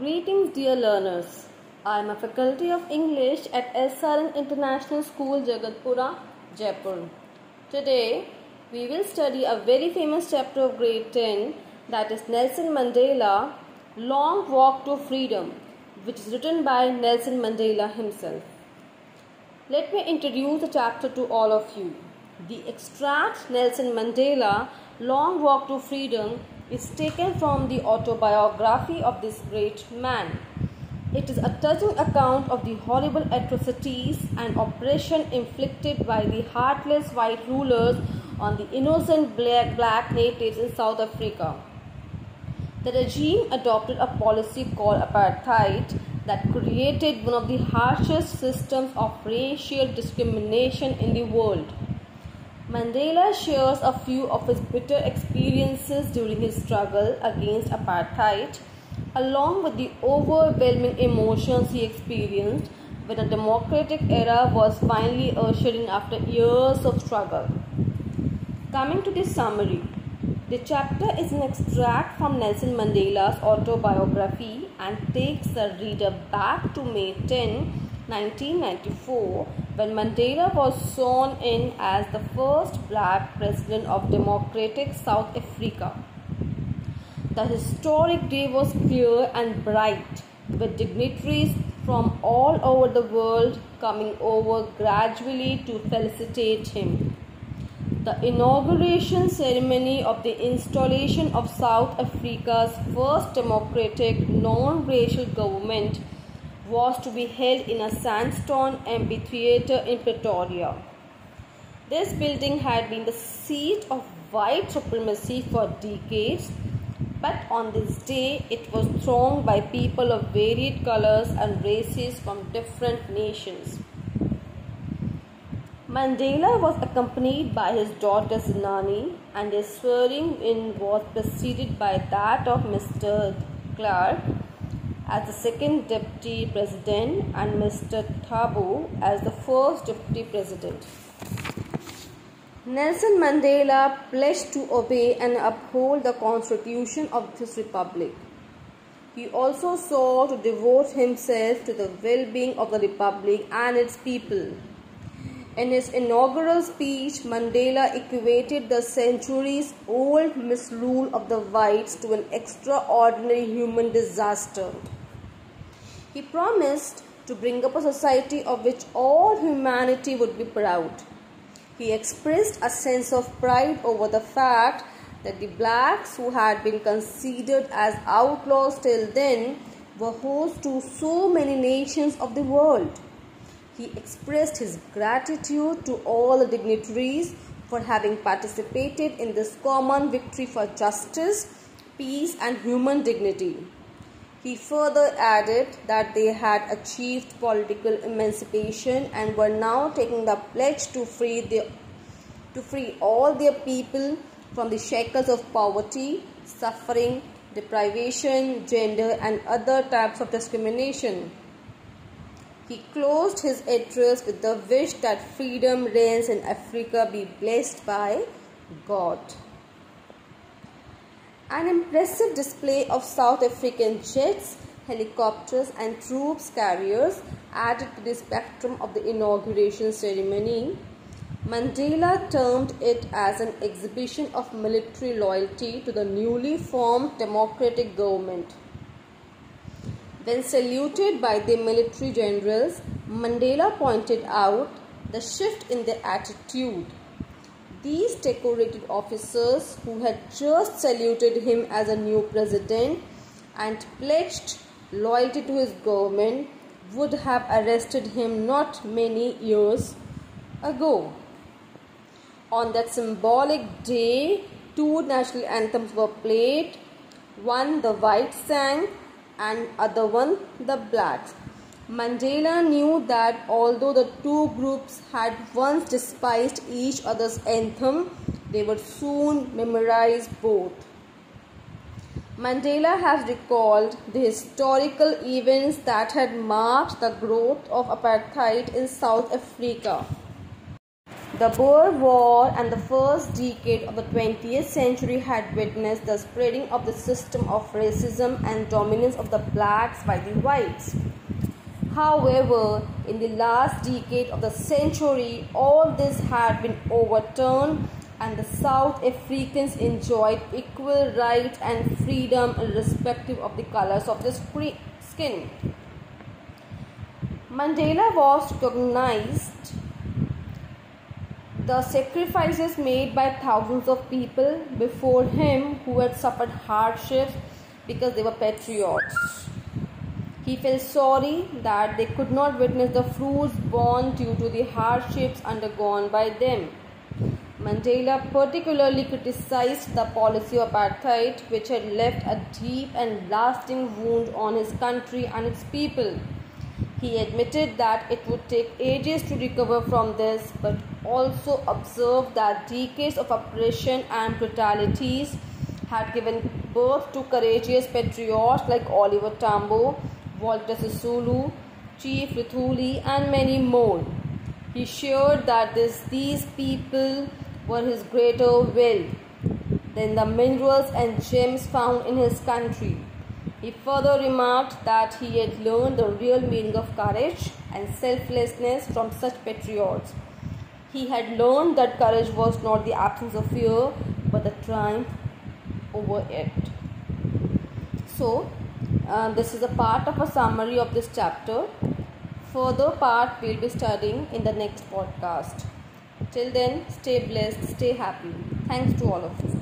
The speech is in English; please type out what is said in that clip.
Greetings, dear learners. I am a faculty of English at SRN International School, Jagatpura, Jaipur. Today, we will study a very famous chapter of grade 10 that is Nelson Mandela Long Walk to Freedom, which is written by Nelson Mandela himself. Let me introduce the chapter to all of you. The extract Nelson Mandela Long Walk to Freedom is taken from the autobiography of this great man. It is a touching account of the horrible atrocities and oppression inflicted by the heartless white rulers on the innocent black, black natives in South Africa. The regime adopted a policy called apartheid that created one of the harshest systems of racial discrimination in the world. Mandela shares a few of his bitter experiences during his struggle against apartheid, along with the overwhelming emotions he experienced when a democratic era was finally ushered in after years of struggle. Coming to the summary, the chapter is an extract from Nelson Mandela's autobiography and takes the reader back to May 10, 1994 when Mandela was sworn in as the first black president of democratic South Africa. The historic day was clear and bright with dignitaries from all over the world coming over gradually to felicitate him. The inauguration ceremony of the installation of South Africa's first democratic non-racial government was to be held in a sandstone amphitheater in Pretoria. This building had been the seat of white supremacy for decades, but on this day it was thronged by people of varied colors and races from different nations. Mandela was accompanied by his daughter Zenani, and his swearing in was preceded by that of Mr. Klerk, as the second deputy president and Mr. Thabo as the first deputy president. Nelson Mandela pledged to obey and uphold the constitution of this republic. He also sought to devote himself to the well-being of the republic and its people. In his inaugural speech, Mandela equated the centuries old misrule of the whites to an extraordinary human disaster. He promised to bring up a society of which all humanity would be proud. He expressed a sense of pride over the fact that the blacks who had been considered as outlaws till then were host to so many nations of the world. He expressed his gratitude to all the dignitaries for having participated in this common victory for justice, peace and human dignity. He further added that they had achieved political emancipation and were now taking the pledge to free, the, to free all their people from the shackles of poverty, suffering, deprivation, gender, and other types of discrimination. He closed his address with the wish that freedom reigns in Africa be blessed by God. An impressive display of South African jets, helicopters and troops carriers added to the spectrum of the inauguration ceremony. Mandela termed it as an exhibition of military loyalty to the newly formed democratic government. When saluted by the military generals, Mandela pointed out the shift in their attitude these decorated officers, who had just saluted him as a new president and pledged loyalty to his government, would have arrested him not many years ago. On that symbolic day, two national anthems were played one the white sang and other one the black Mandela knew that although the two groups had once despised each other's anthem, they would soon memorize both. Mandela has recalled the historical events that had marked the growth of apartheid in South Africa. The Boer War and the first decade of the 20th century had witnessed the spreading of the system of racism and dominance of the blacks by the whites. However, in the last decade of the century, all this had been overturned and the South Africans enjoyed equal rights and freedom irrespective of the colors of their skin. Mandela was recognized the sacrifices made by thousands of people before him who had suffered hardships because they were patriots. He felt sorry that they could not witness the fruits borne due to the hardships undergone by them. Mandela particularly criticized the policy of apartheid, which had left a deep and lasting wound on his country and its people. He admitted that it would take ages to recover from this, but also observed that decades of oppression and brutalities had given birth to courageous patriots like Oliver Tambo, Walter Sisulu, Chief Luthuli, and many more. He shared that this, these people were his greater wealth than the minerals and gems found in his country. He further remarked that he had learned the real meaning of courage and selflessness from such patriots. He had learned that courage was not the absence of fear but the triumph over it. So, uh, this is a part of a summary of this chapter. Further part we'll be studying in the next podcast. Till then, stay blessed, stay happy. Thanks to all of you.